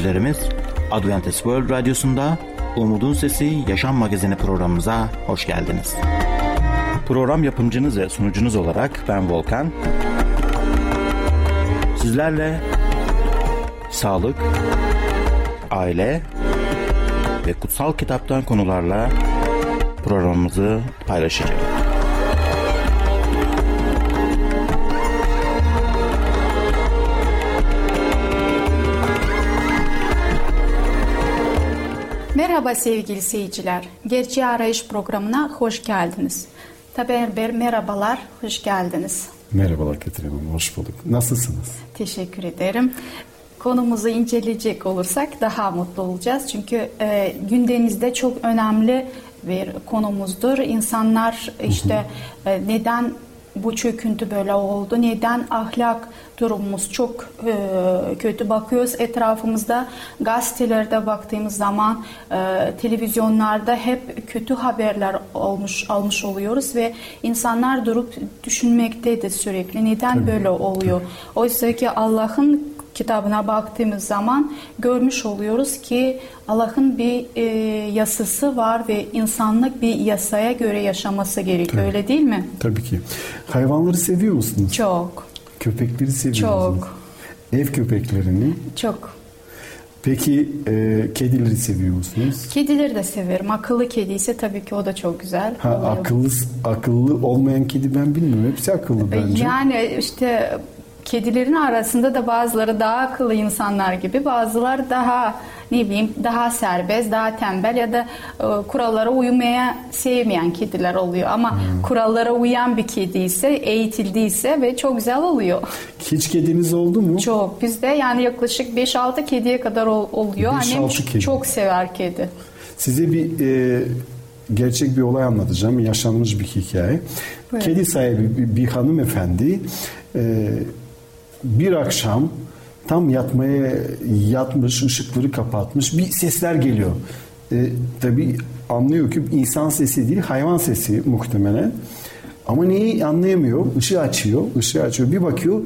dinleyicilerimiz. Adventist World Radyosu'nda Umutun Sesi Yaşam Magazini programımıza hoş geldiniz. Program yapımcınız ve sunucunuz olarak ben Volkan. Sizlerle sağlık, aile ve kutsal kitaptan konularla programımızı paylaşacağız. Merhaba sevgili seyirciler. Gerçeği Arayış programına hoş geldiniz. Tabi Erber merhabalar, hoş geldiniz. Merhabalar Ketrin Hanım, hoş bulduk. Nasılsınız? Teşekkür ederim. Konumuzu inceleyecek olursak daha mutlu olacağız. Çünkü e, gündemimizde çok önemli bir konumuzdur. İnsanlar işte e, neden bu çöküntü böyle oldu? Neden ahlak durumumuz çok e, kötü bakıyoruz etrafımızda gazetelerde baktığımız zaman e, televizyonlarda hep kötü haberler olmuş almış oluyoruz ve insanlar durup düşünmektedir sürekli neden Tabii. böyle oluyor? Oysa ki Allah'ın kitabına baktığımız zaman görmüş oluyoruz ki Allah'ın bir e, yasası var ve insanlık bir yasaya göre yaşaması gerekiyor. Tabii. Öyle değil mi? Tabii ki. Hayvanları seviyor musunuz? Çok. Köpekleri seviyor Çok. musunuz? Ev köpeklerini? Çok. Peki e, kedileri seviyor musunuz? Kedileri de severim. Akıllı kedi ise tabii ki o da çok güzel. Ha, akıllı akıllı olmayan kedi ben bilmiyorum. Hepsi akıllı bence. Yani işte kedilerin arasında da bazıları daha akıllı insanlar gibi, bazıları daha ne bileyim daha serbest, daha tembel ya da e, kurallara uymaya sevmeyen kediler oluyor. Ama hmm. kurallara uyan bir kedi ise, eğitildiyse ve çok güzel oluyor. Hiç kediniz oldu mu? Çok. Bizde yani yaklaşık 5-6 kediye kadar ol, oluyor. Annem kedi. çok sever kedi. Size bir e, gerçek bir olay anlatacağım. Yaşanmış bir hikaye. Buyurun. Kedi sahibi bir, bir hanımefendi e, bir akşam tam yatmaya yatmış, ışıkları kapatmış bir sesler geliyor. E, tabii anlıyor ki insan sesi değil, hayvan sesi muhtemelen. Ama neyi anlayamıyor. Işığı açıyor, ışığı açıyor. Bir bakıyor,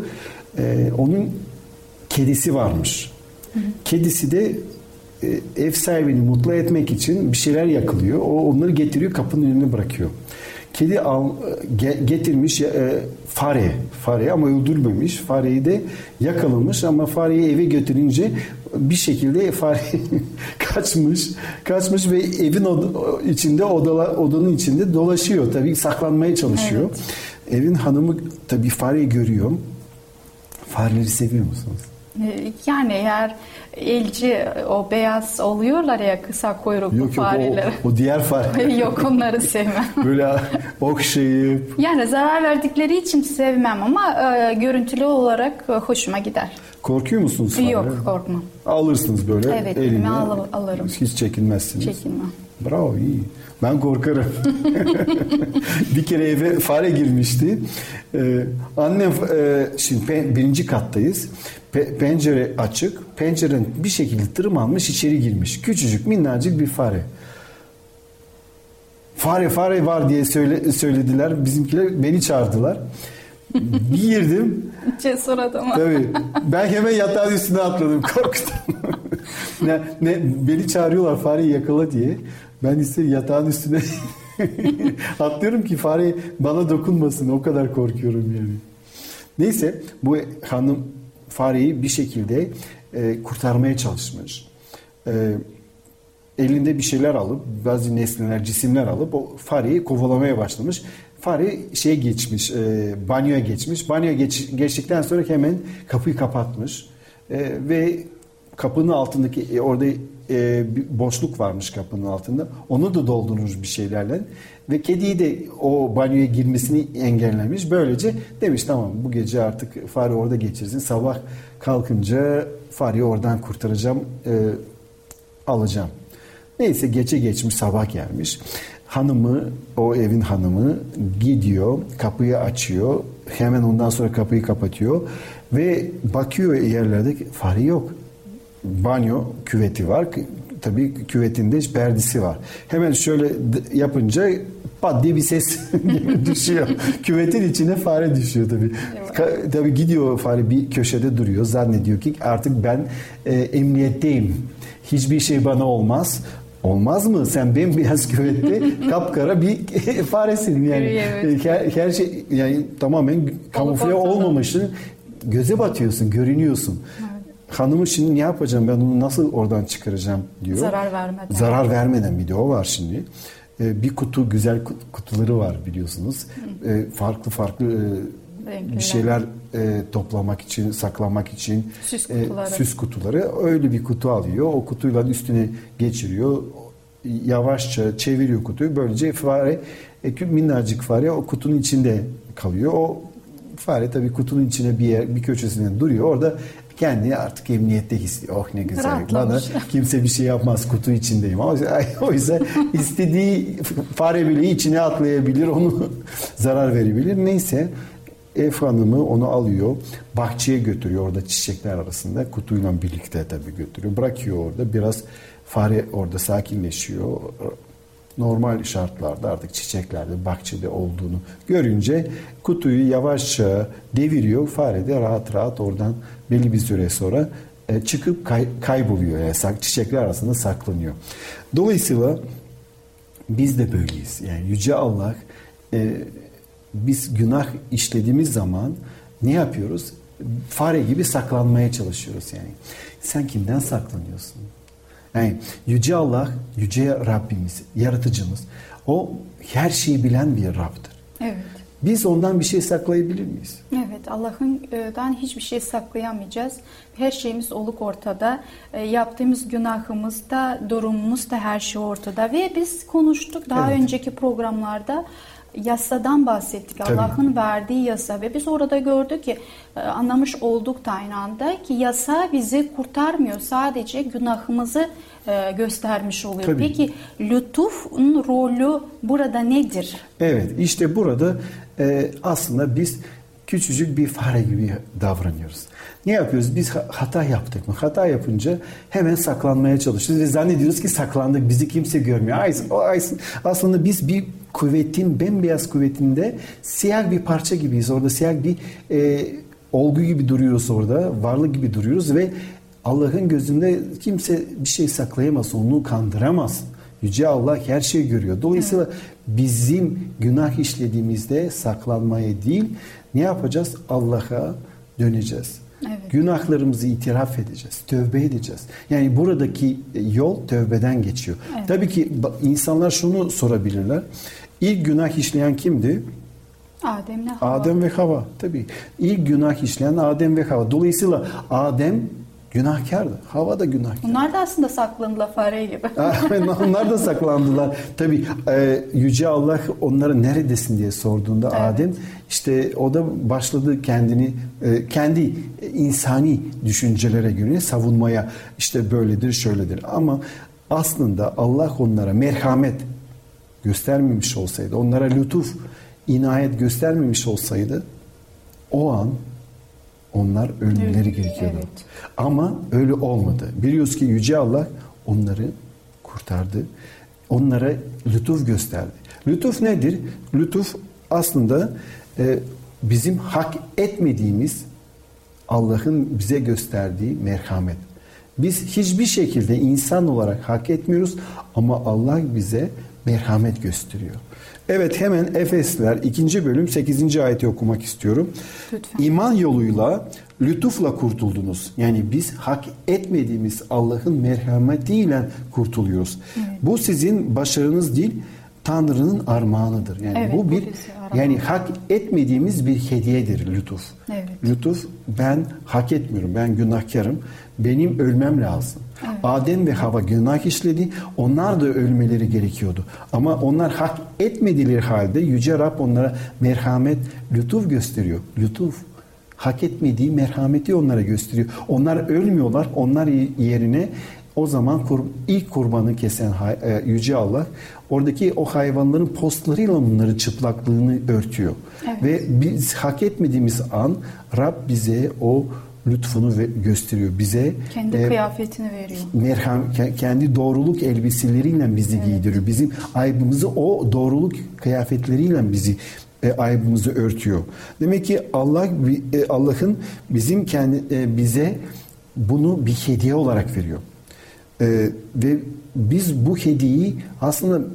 e, onun kedisi varmış. Kedisi de e, ev sahibini mutlu etmek için bir şeyler yakılıyor. O onları getiriyor, kapının önüne bırakıyor. Kedi al, getirmiş e, fare, fare ama öldürmemiş. Fareyi de yakalamış ama fareyi eve götürünce bir şekilde fare kaçmış, kaçmış ve evin içinde odala, odanın içinde dolaşıyor. Tabii saklanmaya çalışıyor. Evet. Evin hanımı tabii fareyi görüyor. Fareleri seviyor musunuz? Ee, yani eğer elci o beyaz oluyorlar ya kısa kuyruklu yok, yok, fareler. O, o diğer fare. yok onları sevmem. Böyle okşayıp. Yani zarar verdikleri için sevmem ama e, görüntülü olarak e, hoşuma gider. Korkuyor musunuz fare? Yok korkmam. Alırsınız böyle evet, eline. Al, alırım. Hiç çekinmezsiniz. Çekinmem. Bravo iyi. Ben korkarım. bir kere eve fare girmişti. Ee, annem e, şimdi birinci kattayız. Pe- pencere açık. Pencerenin bir şekilde tırmanmış içeri girmiş. Küçücük minnacık bir fare. Fare fare var diye söyle, söylediler. Bizimkiler beni çağırdılar. bir girdim. Cesur adam. Tabii. Ben hemen yatağın üstüne atladım korktum. ne, ne, beni çağırıyorlar fareyi yakala diye. Ben ise yatağın üstüne atlıyorum ki fare bana dokunmasın. O kadar korkuyorum yani. Neyse bu hanım fareyi bir şekilde e, kurtarmaya çalışmış. E, elinde bir şeyler alıp bazı nesneler, cisimler alıp o fareyi kovalamaya başlamış. Fare şeye geçmiş, e, banyoya geçmiş. Banyoya geç, geçtikten sonra hemen kapıyı kapatmış. E, ve kapının altındaki e, orada e, bir boşluk varmış kapının altında. Onu da doldurmuş bir şeylerle ve kediyi de o banyoya girmesini engellemiş. Böylece demiş tamam bu gece artık fare orada geçirsin. Sabah kalkınca fareyi oradan kurtaracağım, e, alacağım. Neyse geçe geçmiş sabah gelmiş. Hanımı, o evin hanımı gidiyor, kapıyı açıyor. Hemen ondan sonra kapıyı kapatıyor. Ve bakıyor yerlerde fare yok banyo küveti var. Tabii küvetinde perdesi var. Hemen şöyle yapınca pat diye bir ses düşüyor. Küvetin içine fare düşüyor tabii. Ka- tabii gidiyor fare bir köşede duruyor. Zannediyor ki artık ben e, emniyetteyim. Hiçbir şey bana olmaz. Olmaz mı? Sen bembeyaz küvette kapkara bir faresin yani. Evet. Her, her şey yani tamamen kamufle olmamışsın. Göze batıyorsun, görünüyorsun. Hanımı şimdi ne yapacağım ben onu nasıl oradan çıkaracağım diyor. Zarar vermeden. Zarar vermeden bir de o var şimdi. Ee, bir kutu güzel kut- kutuları var biliyorsunuz. Ee, farklı farklı e, Renkler. bir şeyler e, toplamak için, saklamak için Süs e, kutuları. süs kutuları öyle bir kutu alıyor. O kutuyla üstüne geçiriyor. Yavaşça çeviriyor kutuyu. Böylece fare e, minnacık fare o kutunun içinde kalıyor. O fare tabii kutunun içine bir yer, bir köşesinde duruyor. Orada kendini artık emniyette hissediyor. Oh ne güzel. Bana Rahatlamış. kimse bir şey yapmaz. Kutu içindeyim. Yüzden, o yüzden istediği fare bile içine atlayabilir. Onu zarar verebilir. Neyse ev hanımı onu alıyor. Bahçeye götürüyor orada çiçekler arasında. Kutuyla birlikte tabii götürüyor. Bırakıyor orada. Biraz fare orada sakinleşiyor. Normal şartlarda artık çiçeklerde, bahçede olduğunu görünce kutuyu yavaşça deviriyor. Fare de rahat rahat oradan belli bir süre sonra e, çıkıp kay- kayboluyor. Yani sak- çiçekler arasında saklanıyor. Dolayısıyla biz de böyleyiz. Yani Yüce Allah e, biz günah işlediğimiz zaman ne yapıyoruz? Fare gibi saklanmaya çalışıyoruz yani. Sen kimden saklanıyorsun? Yani Yüce Allah, Yüce Rabbimiz, yaratıcımız. O her şeyi bilen bir Rab'dır. Evet. Biz ondan bir şey saklayabilir miyiz? Evet, Allah'ından hiçbir şey saklayamayacağız. Her şeyimiz oluk ortada. E, yaptığımız günahımız da, durumumuz da her şey ortada. Ve biz konuştuk daha Evet. önceki programlarda yasadan bahsettik. Allah'ın verdiği yasa ve biz orada gördük ki e, anlamış olduk da aynı anda ki yasa bizi kurtarmıyor. Sadece günahımızı e, göstermiş oluyor. Tabii. Peki lütufun rolü burada nedir? Evet işte burada e, aslında biz küçücük bir fare gibi davranıyoruz. Ne yapıyoruz? Biz ha- hata yaptık mı? Hata yapınca hemen saklanmaya çalışıyoruz ve zannediyoruz ki saklandık. Bizi kimse görmüyor. Aslında biz bir kuvvetin, bembeyaz kuvvetinde siyah bir parça gibiyiz. Orada siyah bir e, olgu gibi duruyoruz orada. Varlık gibi duruyoruz ve Allah'ın gözünde kimse bir şey saklayamaz. Onu kandıramaz. Yüce Allah her şeyi görüyor. Dolayısıyla bizim günah işlediğimizde saklanmaya değil, ne yapacağız? Allah'a döneceğiz. Evet. Günahlarımızı itiraf edeceğiz, tövbe edeceğiz. Yani buradaki yol tövbeden geçiyor. Evet. Tabii ki insanlar şunu sorabilirler. İlk günah işleyen kimdi? Adem'le Havva. Adem ve Hava. Tabii. İlk günah işleyen Adem ve Hava. Dolayısıyla Adem günahkardı. Hava da günahkar. Bunlar da aslında saklandılar fare gibi. Onlar da saklandılar. Tabii e, Yüce Allah onlara neredesin diye sorduğunda Evet. Adem işte o da başladı kendini e, kendi insani düşüncelere göre savunmaya işte böyledir şöyledir ama aslında Allah onlara merhamet göstermemiş olsaydı onlara lütuf inayet göstermemiş olsaydı o an onlar ölmeleri Evet, gerekiyordu. evet. Ama öyle olmadı. Biliyoruz ki Yüce Allah onları kurtardı. Onlara lütuf gösterdi. Lütuf nedir? Lütuf aslında e, bizim hak etmediğimiz Allah'ın bize gösterdiği merhamet. Biz hiçbir şekilde insan olarak hak etmiyoruz ama Allah bize merhamet gösteriyor. Evet hemen Efesler 2. bölüm 8. ayeti okumak istiyorum. Lütfen. İman yoluyla lütufla kurtuldunuz. Yani biz hak etmediğimiz Allah'ın merhametiyle kurtuluyoruz. Bu sizin başarınız değil, Tanrı'nın armağanıdır. Yani Evet, bu bir. Yani hak etmediğimiz bir hediyedir lütuf. Evet. Lütuf ben hak etmiyorum. Ben günahkarım. Benim ölmem lazım. Adem ve Hava günah işledi. Onlar da ölmeleri gerekiyordu. Ama onlar hak etmediler halde Yüce Rab onlara merhamet, lütuf gösteriyor. Lütuf. Hak etmediği merhameti onlara gösteriyor. Onlar ölmüyorlar. Onlar yerine o zaman kur- ilk kurbanı kesen hay- e, Yüce Allah oradaki o hayvanların postlarıyla onların çıplaklığını örtüyor. Evet. Ve biz hak etmediğimiz an Rab bize o lütfunu gösteriyor bize. Kendi e, kıyafetini veriyor. Merham kendi doğruluk elbiseleriyle bizi evet. giydiriyor. Bizim aybımızı o doğruluk kıyafetleriyle bizi e, aybımızı örtüyor. Demek ki Allah e, Allah'ın bizim kendi e, bize bunu bir hediye olarak veriyor. E, ve biz bu hediyeyi aslında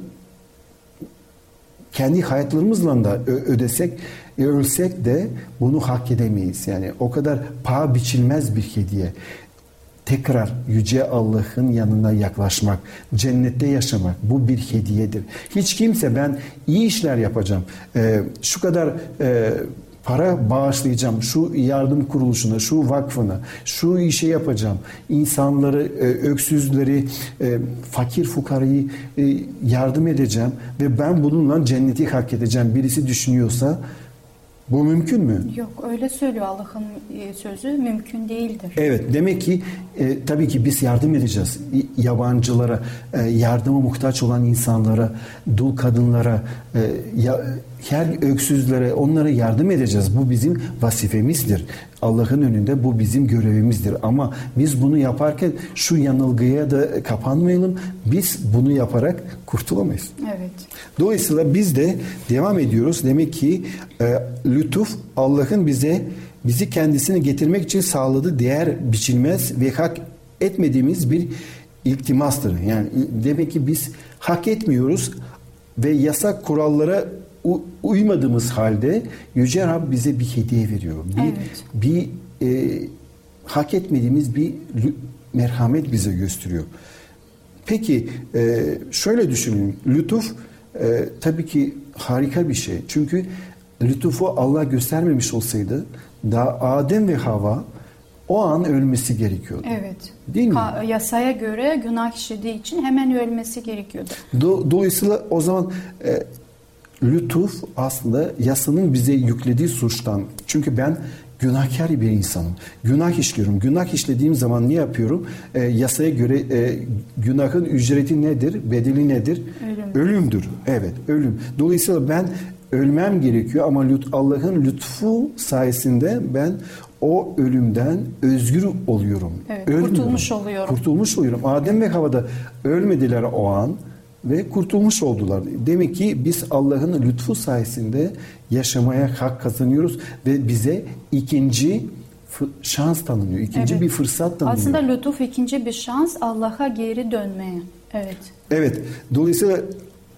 kendi hayatlarımızla da ödesek, ölsek de bunu hak edemeyiz. Yani o kadar paha biçilmez bir hediye. Tekrar Yüce Allah'ın yanına yaklaşmak, cennette yaşamak bu bir hediyedir. Hiç kimse ben iyi işler yapacağım, e, şu kadar e, para bağışlayacağım şu yardım kuruluşuna, şu vakfına, şu işe yapacağım. İnsanları, e, öksüzleri, e, fakir fukarayı e, yardım edeceğim ve ben bununla cenneti hak edeceğim. Birisi düşünüyorsa bu mümkün mü? Yok öyle söylüyor Allah'ın sözü mümkün değildir. Evet demek ki e, tabii ki biz yardım edeceğiz yabancılara, e, yardıma muhtaç olan insanlara, dul kadınlara, e, ya, her öksüzlere onlara yardım edeceğiz. Bu bizim vazifemizdir. Allah'ın önünde bu bizim görevimizdir. Ama biz bunu yaparken şu yanılgıya da kapanmayalım. Biz bunu yaparak kurtulamayız. Evet. Dolayısıyla biz de devam ediyoruz. Demek ki e, lütuf Allah'ın bize bizi kendisine getirmek için sağladığı değer biçilmez ve hak etmediğimiz bir iltimastır. Yani demek ki biz hak etmiyoruz ve yasak kurallara uymadığımız halde Yüce Rab bize bir hediye veriyor. Bir, evet. bir e, hak etmediğimiz bir merhamet bize gösteriyor. Peki e, şöyle düşünün. Lütuf e, tabii ki harika bir şey. Çünkü lütufu Allah göstermemiş olsaydı da Adem ve Hava o an ölmesi gerekiyordu. Evet. Değil mi? Ka- yasaya göre günah işlediği için hemen ölmesi gerekiyordu. Do- dolayısıyla o zaman e, lütuf aslında yasanın bize yüklediği suçtan. Çünkü ben günahkar bir insanım. Günah işliyorum. Günah işlediğim zaman ne yapıyorum? E, yasaya göre e, günahın ücreti nedir? Bedeli nedir? Ölüm. Ölümdür. Evet, ölüm. Dolayısıyla ben ölmem gerekiyor ama Allah'ın lütfu sayesinde ben o ölümden özgür oluyorum. Evet, kurtulmuş oluyorum. Kurtulmuş oluyorum. Adem ve Havada ölmediler o an ve kurtulmuş oldular. Demek ki biz Allah'ın lütfu sayesinde yaşamaya hak kazanıyoruz ve bize ikinci şans tanınıyor. İkinci evet. bir fırsat tanınıyor. Aslında lütuf ikinci bir şans Allah'a geri dönmeye. Evet. Evet. Dolayısıyla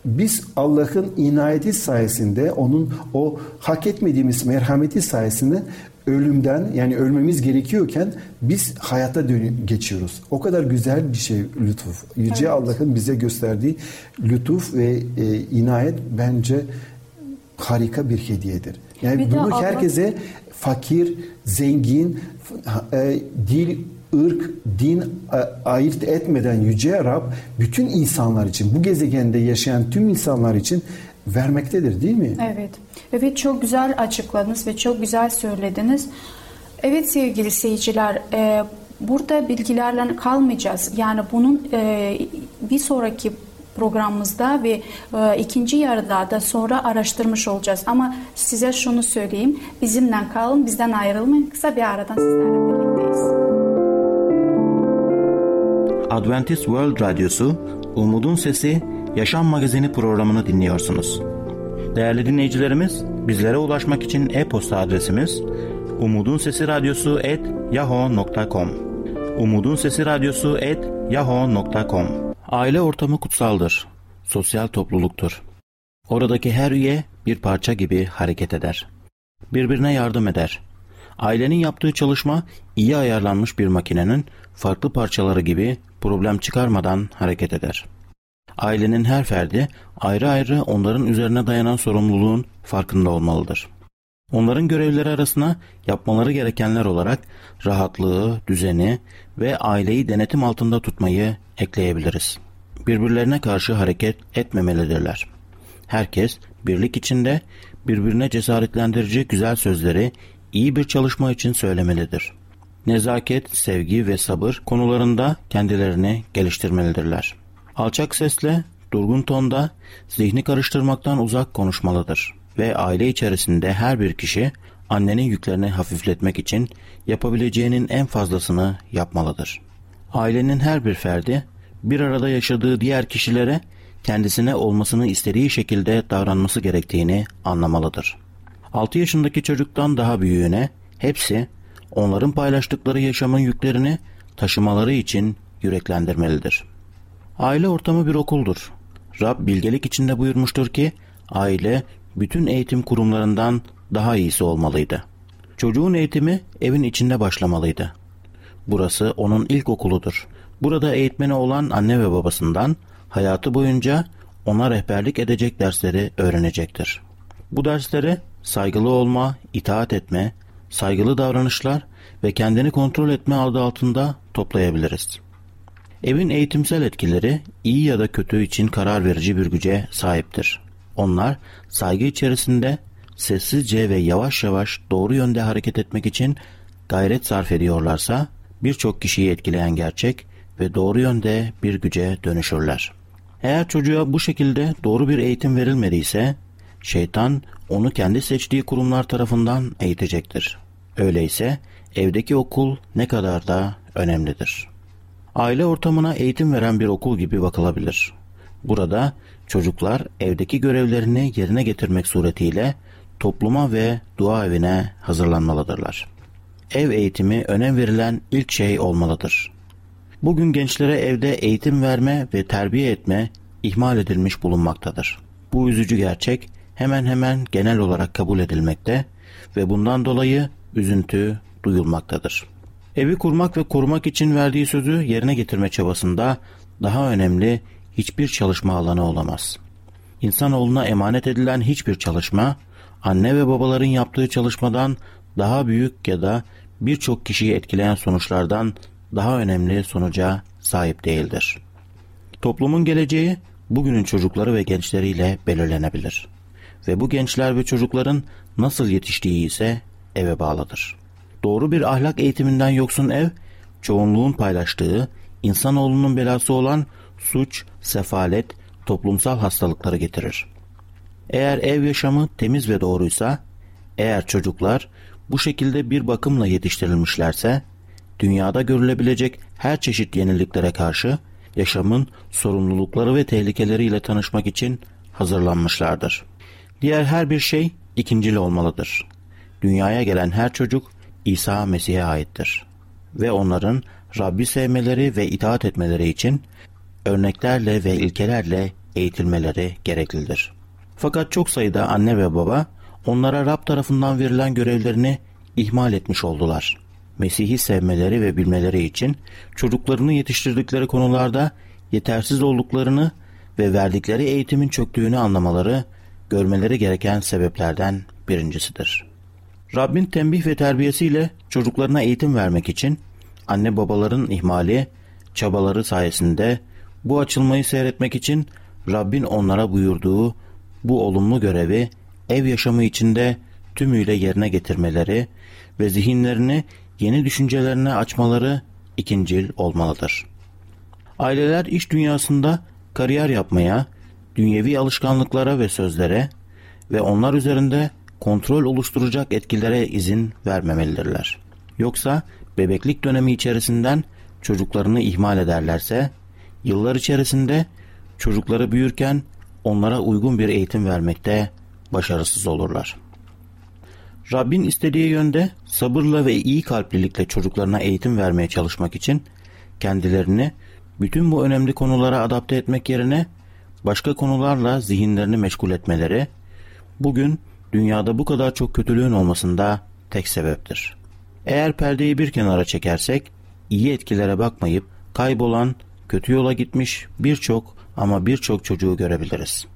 biz Allah'ın inayeti sayesinde onun o hak etmediğimiz merhameti sayesinde ölümden yani ölmemiz gerekiyorken biz hayata dönüp geçiyoruz. O kadar güzel bir şey lütuf. Yüce evet. Allah'ın bize gösterdiği lütuf ve e, inayet bence harika bir hediyedir. Yani bir bunu Allah... herkese fakir, zengin, e, dil, ırk, din ayırt etmeden Yüce Rab bütün insanlar için, bu gezegende yaşayan tüm insanlar için vermektedir değil mi? Evet. Evet çok güzel açıkladınız ve çok güzel söylediniz. Evet sevgili seyirciler e, burada bilgilerle kalmayacağız. Yani bunun e, bir sonraki programımızda ve e, ikinci yarıda da sonra araştırmış olacağız. Ama size şunu söyleyeyim. Bizimle kalın, bizden ayrılmayın. Kısa bir aradan sizlerle birlikteyiz. Adventist World Radyosu, Umutun Sesi, Yaşam Magazini programını dinliyorsunuz. Değerli dinleyicilerimiz, bizlere ulaşmak için e-posta adresimiz Umutun Sesi Radyosu et yahoo.com Umutun Sesi Radyosu et yahoo.com Aile ortamı kutsaldır. Sosyal topluluktur. Oradaki her üye bir parça gibi hareket eder. Birbirine yardım eder. Ailenin yaptığı çalışma iyi ayarlanmış bir makinenin farklı parçaları gibi problem çıkarmadan hareket eder. Ailenin her ferdi ayrı ayrı onların üzerine dayanan sorumluluğun farkında olmalıdır. Onların görevleri arasına yapmaları gerekenler olarak rahatlığı, düzeni ve aileyi denetim altında tutmayı ekleyebiliriz. Birbirlerine karşı hareket etmemelidirler. Herkes birlik içinde birbirine cesaretlendirici güzel sözleri iyi bir çalışma için söylemelidir. Nezaket, sevgi ve sabır konularında kendilerini geliştirmelidirler. Alçak sesle, durgun tonda, zihni karıştırmaktan uzak konuşmalıdır. ve aile içerisinde her bir kişi annenin yüklerini hafifletmek için yapabileceğinin en fazlasını yapmalıdır. Ailenin her bir ferdi bir arada yaşadığı diğer kişilere kendisine olmasını istediği şekilde davranması gerektiğini anlamalıdır. 6 yaşındaki çocuktan daha büyüğüne hepsi onların paylaştıkları yaşamın yüklerini taşımaları için yüreklendirmelidir. Aile ortamı bir okuldur. Rab bilgelik içinde buyurmuştur ki aile bütün eğitim kurumlarından daha iyisi olmalıydı. Çocuğun eğitimi evin içinde başlamalıydı. Burası onun ilk okuludur. Burada eğitmeni olan anne ve babasından hayatı boyunca ona rehberlik edecek dersleri öğrenecektir. Bu dersleri saygılı olma, itaat etme, saygılı davranışlar ve kendini kontrol etme adı altında toplayabiliriz. Evin eğitimsel etkileri iyi ya da kötü için karar verici bir güce sahiptir. Onlar saygı içerisinde sessizce ve yavaş yavaş doğru yönde hareket etmek için gayret sarf ediyorlarsa birçok kişiyi etkileyen gerçek ve doğru yönde bir güce dönüşürler. Eğer çocuğa bu şekilde doğru bir eğitim verilmediyse şeytan onu kendi seçtiği kurumlar tarafından eğitecektir. Öyleyse evdeki okul ne kadar da önemlidir. Aile ortamına eğitim veren bir okul gibi bakılabilir. Burada çocuklar evdeki görevlerini yerine getirmek suretiyle topluma ve dua evine hazırlanmalıdırlar. Ev eğitimi önem verilen ilk şey olmalıdır. Bugün gençlere evde eğitim verme ve terbiye etme ihmal edilmiş bulunmaktadır. Bu üzücü gerçek hemen hemen genel olarak kabul edilmekte ve bundan dolayı üzüntü duyulmaktadır. Evi kurmak ve korumak için verdiği sözü yerine getirme çabasında daha önemli hiçbir çalışma alanı olamaz. İnsanoğluna emanet edilen hiçbir çalışma, anne ve babaların yaptığı çalışmadan daha büyük ya da birçok kişiyi etkileyen sonuçlardan daha önemli sonuca sahip değildir. Toplumun geleceği bugünün çocukları ve gençleriyle belirlenebilir. Ve bu gençler ve çocukların nasıl yetiştiği ise eve bağlıdır. Doğru bir ahlak eğitiminden yoksun ev, çoğunluğun paylaştığı, insanoğlunun belası olan suç, sefalet, toplumsal hastalıkları getirir. Eğer ev yaşamı temiz ve doğruysa, eğer çocuklar bu şekilde bir bakımla yetiştirilmişlerse, dünyada görülebilecek her çeşit yeniliklere karşı yaşamın sorumlulukları ve tehlikeleriyle tanışmak için hazırlanmışlardır. Diğer her bir şey ikincil olmalıdır. Dünyaya gelen her çocuk İsa Mesih'e aittir ve onların Rabbi sevmeleri ve itaat etmeleri için örneklerle ve ilkelerle eğitilmeleri gereklidir. Fakat çok sayıda anne ve baba onlara Rab tarafından verilen görevlerini ihmal etmiş oldular. Mesih'i sevmeleri ve bilmeleri için çocuklarını yetiştirdikleri konularda yetersiz olduklarını ve verdikleri eğitimin çöktüğünü anlamaları görmeleri gereken sebeplerden birincisidir. Rabbin tembih ve terbiyesiyle çocuklarına eğitim vermek için anne babaların ihmali, çabaları sayesinde bu açılmayı seyretmek için Rabbin onlara buyurduğu bu olumlu görevi ev yaşamı içinde tümüyle yerine getirmeleri ve zihinlerini yeni düşüncelerine açmaları ikincil olmalıdır. Aileler iş dünyasında kariyer yapmaya, dünyevi alışkanlıklara ve sözlere ve onlar üzerinde kontrol oluşturacak etkilere izin vermemelidirler. Yoksa bebeklik dönemi içerisinden çocuklarını ihmal ederlerse, yıllar içerisinde çocukları büyürken onlara uygun bir eğitim vermekte başarısız olurlar. Rabbin istediği yönde sabırla ve iyi kalplilikle çocuklarına eğitim vermeye çalışmak için kendilerini bütün bu önemli konulara adapte etmek yerine başka konularla zihinlerini meşgul etmeleri bugün dünyada bu kadar çok kötülüğün olmasında tek sebeptir. Eğer perdeyi bir kenara çekersek iyi etkilere bakmayıp kaybolan, kötü yola gitmiş birçok ama birçok çocuğu görebiliriz.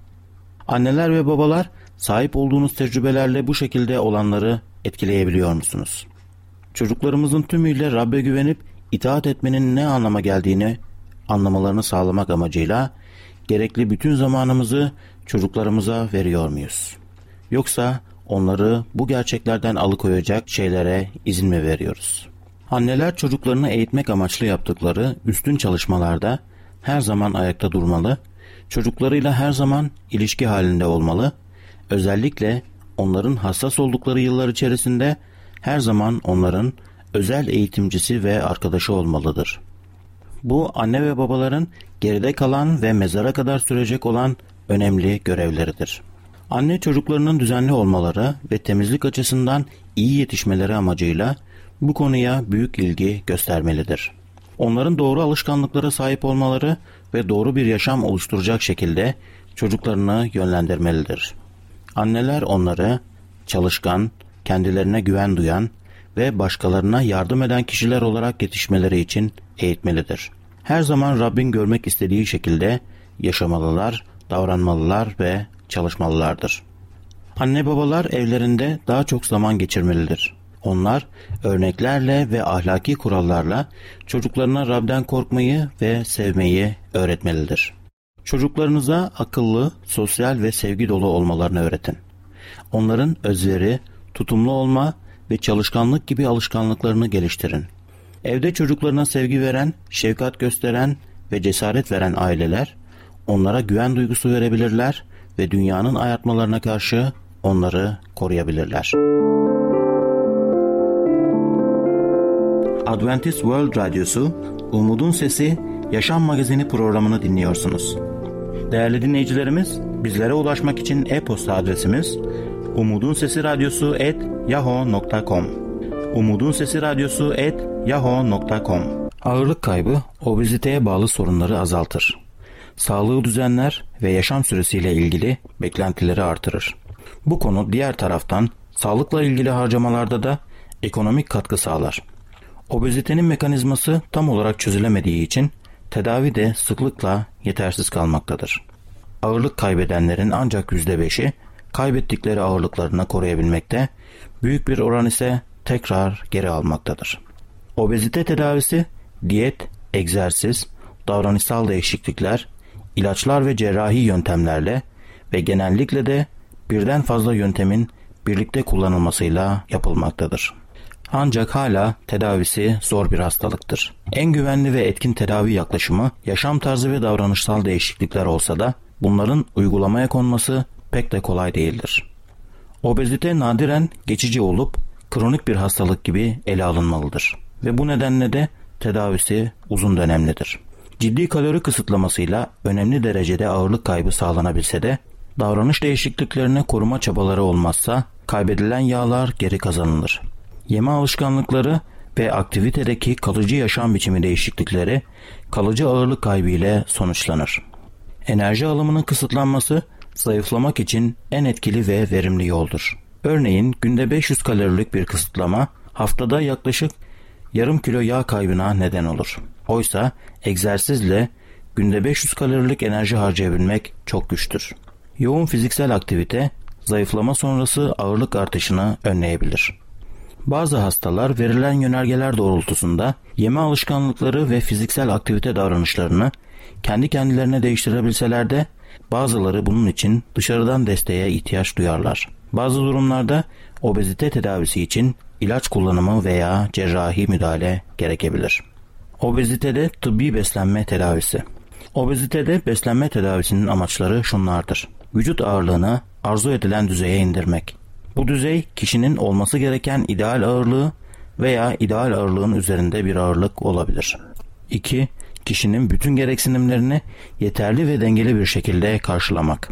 Anneler ve babalar sahip olduğunuz tecrübelerle bu şekilde olanları etkileyebiliyor musunuz? Çocuklarımızın tümüyle Rabbe güvenip itaat etmenin ne anlama geldiğini anlamalarını sağlamak amacıyla gerekli bütün zamanımızı çocuklarımıza veriyor muyuz? Yoksa onları bu gerçeklerden alıkoyacak şeylere izin mi veriyoruz? Anneler çocuklarını eğitmek amaçlı yaptıkları üstün çalışmalarda her zaman ayakta durmalı, çocuklarıyla her zaman ilişki halinde olmalı, Özellikle onların hassas oldukları yıllar içerisinde her zaman onların özel eğitimcisi ve arkadaşı olmalıdır. Bu anne ve babaların geride kalan ve mezara kadar sürecek olan önemli görevleridir. Anne çocuklarının düzenli olmaları ve temizlik açısından iyi yetişmeleri amacıyla bu konuya büyük ilgi göstermelidir. Onların doğru alışkanlıklara sahip olmaları ve doğru bir yaşam oluşturacak şekilde çocuklarını yönlendirmelidir. Anneler onları çalışkan, kendilerine güven duyan ve başkalarına yardım eden kişiler olarak yetişmeleri için eğitmelidir. Her zaman Rabbin görmek istediği şekilde yaşamalılar, davranmalılar ve çalışmalılardır. Anne babalar evlerinde daha çok zaman geçirmelidir. Onlar örneklerle ve ahlaki kurallarla çocuklarına Rab'den korkmayı ve sevmeyi öğretmelidir. Çocuklarınıza akıllı, sosyal ve sevgi dolu olmalarını öğretin. Onların özveri, tutumlu olma ve çalışkanlık gibi alışkanlıklarını geliştirin. Evde çocuklarına sevgi veren, şefkat gösteren ve cesaret veren aileler onlara güven duygusu verebilirler ve dünyanın ayartmalarına karşı onları koruyabilirler. Adventist World Radyosu, Umutun Sesi, Yaşam Magazini programını dinliyorsunuz. Değerli dinleyicilerimiz, bizlere ulaşmak için e-posta adresimiz Umutun Sesi Sesi Radyosu Ağırlık kaybı obeziteye bağlı sorunları azaltır. Sağlığı düzenler ve yaşam süresiyle ilgili beklentileri artırır. Bu konu diğer taraftan sağlıkla ilgili harcamalarda da ekonomik katkı sağlar. Obezitenin mekanizması tam olarak çözülemediği için tedavi de sıklıkla yetersiz kalmaktadır. Ağırlık kaybedenlerin ancak %5'i kaybettikleri ağırlıklarını koruyabilmekte, büyük bir oran ise tekrar geri almaktadır. Obezite tedavisi diyet, egzersiz, davranışsal değişiklikler, ilaçlar ve cerrahi yöntemlerle ve genellikle de birden fazla yöntemin birlikte kullanılmasıyla yapılmaktadır. Ancak hala tedavisi zor bir hastalıktır. En güvenli ve etkin tedavi yaklaşımı yaşam tarzı ve davranışsal değişiklikler olsa da bunların uygulamaya konması pek de kolay değildir. Obezite nadiren geçici olup kronik bir hastalık gibi ele alınmalıdır ve bu nedenle de tedavisi uzun dönemlidir. Ciddi kalori kısıtlamasıyla önemli derecede ağırlık kaybı sağlanabilse de davranış değişikliklerine koruma çabaları olmazsa kaybedilen yağlar geri kazanılır. Yeme alışkanlıkları ve aktivitedeki kalıcı yaşam biçimi değişiklikleri kalıcı ağırlık kaybı ile sonuçlanır. Enerji alımının kısıtlanması zayıflamak için en etkili ve verimli yoldur. Örneğin günde 500 kalorilik bir kısıtlama haftada yaklaşık yarım kilo yağ kaybına neden olur. Oysa egzersizle günde 500 kalorilik enerji harcayabilmek çok güçtür. Yoğun fiziksel aktivite zayıflama sonrası ağırlık artışını önleyebilir. Bazı hastalar verilen yönergeler doğrultusunda yeme alışkanlıkları ve fiziksel aktivite davranışlarını kendi kendilerine değiştirebilseler de bazıları bunun için dışarıdan desteğe ihtiyaç duyarlar. Bazı durumlarda obezite tedavisi için ilaç kullanımı veya cerrahi müdahale gerekebilir. Obezitede tıbbi beslenme tedavisi. Obezitede beslenme tedavisinin amaçları şunlardır. Vücut ağırlığını arzu edilen düzeye indirmek. Bu düzey kişinin olması gereken ideal ağırlığı veya ideal ağırlığın üzerinde bir ağırlık olabilir. 2. Kişinin bütün gereksinimlerini yeterli ve dengeli bir şekilde karşılamak.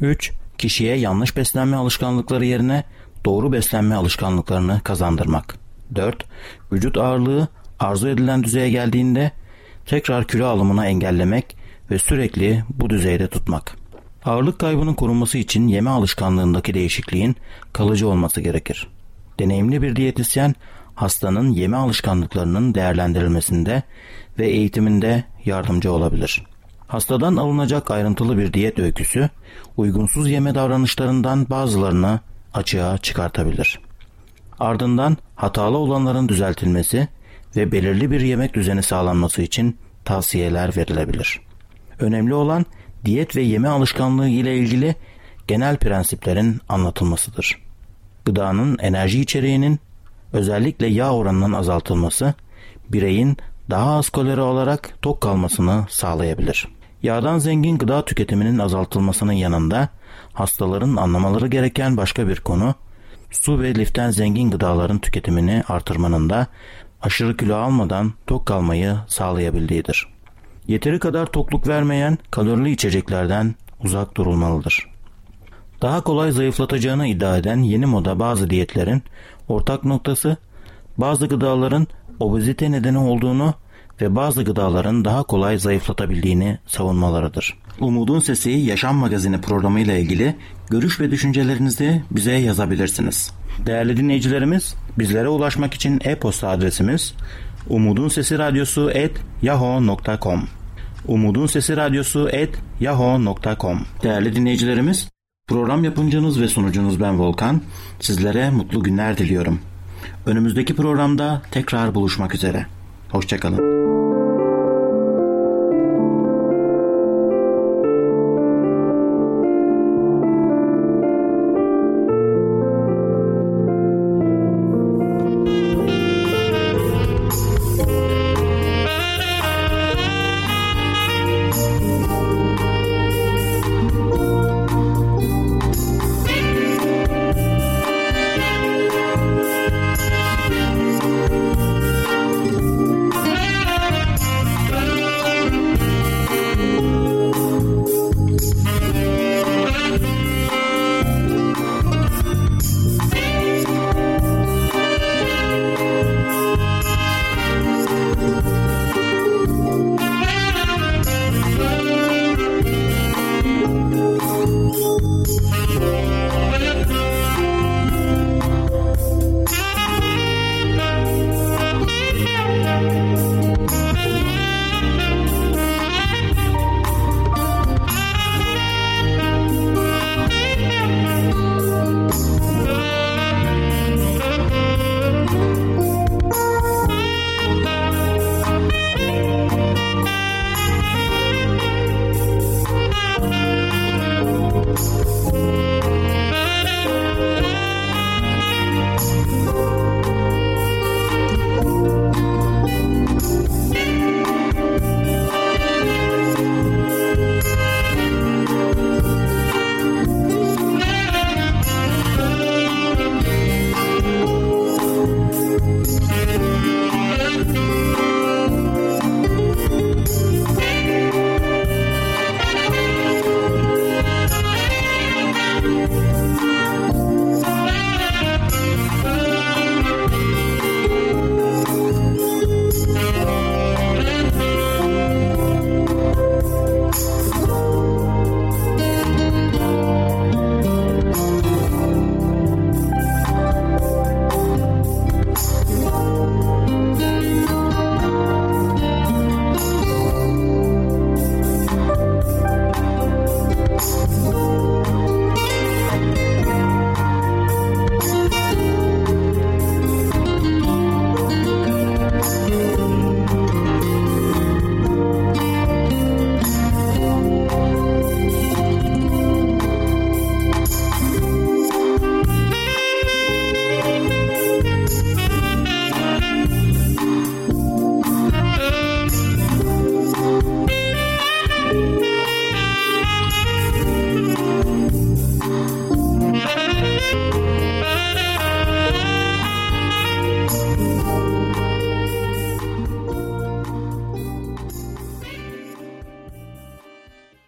3. Kişiye yanlış beslenme alışkanlıkları yerine doğru beslenme alışkanlıklarını kazandırmak. 4. Vücut ağırlığı arzu edilen düzeye geldiğinde tekrar kilo alımına engellemek ve sürekli bu düzeyde tutmak. Ağırlık kaybının korunması için yeme alışkanlığındaki değişikliğin kalıcı olması gerekir. Deneyimli bir diyetisyen hastanın yeme alışkanlıklarının değerlendirilmesinde ve eğitiminde yardımcı olabilir. Hastadan alınacak ayrıntılı bir diyet öyküsü uygunsuz yeme davranışlarından bazılarını açığa çıkartabilir. Ardından hatalı olanların düzeltilmesi ve belirli bir yemek düzeni sağlanması için tavsiyeler verilebilir. Önemli olan diyet ve yeme alışkanlığı ile ilgili genel prensiplerin anlatılmasıdır. Gıdanın enerji içeriğinin özellikle yağ oranının azaltılması bireyin daha az kalori olarak tok kalmasını sağlayabilir. Yağdan zengin gıda tüketiminin azaltılmasının yanında hastaların anlamaları gereken başka bir konu su ve liften zengin gıdaların tüketimini artırmanın da aşırı kilo almadan tok kalmayı sağlayabildiğidir. Yeteri kadar tokluk vermeyen kalorili içeceklerden uzak durulmalıdır. Daha kolay zayıflatacağını iddia eden yeni moda bazı diyetlerin ortak noktası bazı gıdaların obezite nedeni olduğunu ve bazı gıdaların daha kolay zayıflatabildiğini savunmalarıdır. Umudun Sesi Yaşam Magazini programı ile ilgili görüş ve düşüncelerinizi bize yazabilirsiniz. Değerli dinleyicilerimiz, bizlere ulaşmak için e-posta adresimiz umudun sesi radyosu et yahoo.com umudun sesi radyosu et yahoo.com Değerli dinleyicilerimiz, program yapımcınız ve sunucunuz ben Volkan. Sizlere mutlu günler diliyorum. Önümüzdeki programda tekrar buluşmak üzere. Hoşçakalın.